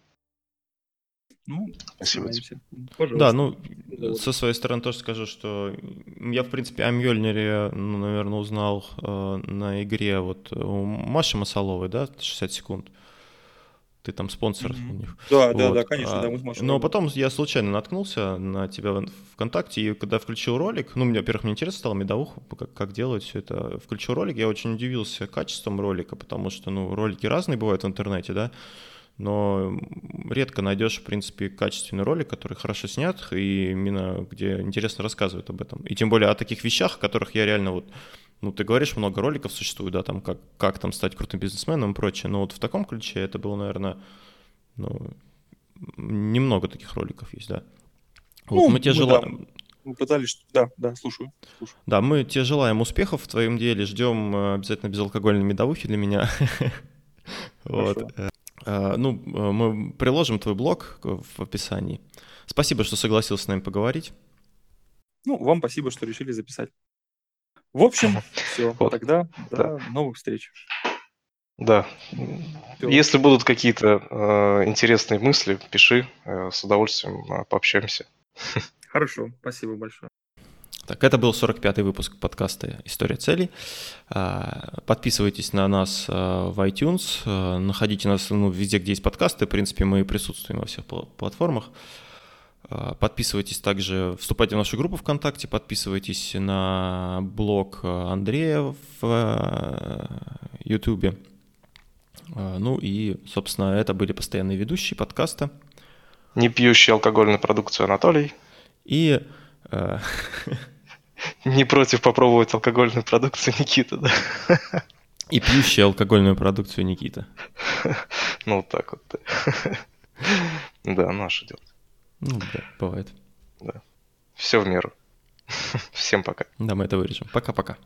Ну, Спасибо тебе. Пожалуйста. Да, ну, со своей стороны тоже скажу, что я, в принципе, о Мьёльнире, ну, наверное, узнал э, на игре вот у Маши Масаловой, да, 60 секунд. Ты там спонсор mm-hmm. у них. Да, вот. да, да, конечно, а, да, мы с Машей. Но потом я случайно наткнулся на тебя в ВКонтакте, и когда включил ролик, ну, мне, во-первых, мне интересно стало медовуху, как, как делать все это. Включил ролик, я очень удивился качеством ролика, потому что, ну, ролики разные бывают в интернете, да, но редко найдешь, в принципе, качественный ролик, который хорошо снят, и именно где интересно рассказывают об этом. И тем более о таких вещах, о которых я реально вот ну, ты говоришь, много роликов существует, да, там, как, как там стать крутым бизнесменом и прочее, но вот в таком ключе это было, наверное, ну, немного таких роликов есть, да. Вот, ну, мы тебе желаем... Да. Мы пытались, да, да, слушаю, слушаю. Да, мы тебе желаем успехов в твоем деле, ждем э, обязательно безалкогольной медовухи для меня. [LAUGHS] Вот. А, ну, э, мы приложим твой блог в описании. Спасибо, что согласился с нами поговорить. Ну, вам спасибо, что решили записать. В общем, все. Вот. Тогда до да. новых встреч. Да. Все. Если будут какие-то э, интересные мысли, пиши. Э, с удовольствием э, пообщаемся. [LAUGHS] Хорошо, спасибо большое. Так, это был 45-й выпуск подкаста «История целей». А, подписывайтесь на нас а, в iTunes, а, находите нас ну, везде, где есть подкасты. В принципе, мы присутствуем во всех платформах. Подписывайтесь также, вступайте в нашу группу ВКонтакте, подписывайтесь на блог Андрея в Ютубе. Ну и, собственно, это были постоянные ведущие подкаста. Не пьющий алкогольную продукцию Анатолий. И... [LAUGHS] Не против попробовать алкогольную продукцию Никита, да? И пьющий алкогольную продукцию Никита. Ну, вот так вот. Да, наше дело. Ну, да, бывает. Да. Все в меру. Всем пока. Да, мы это вырежем. Пока-пока.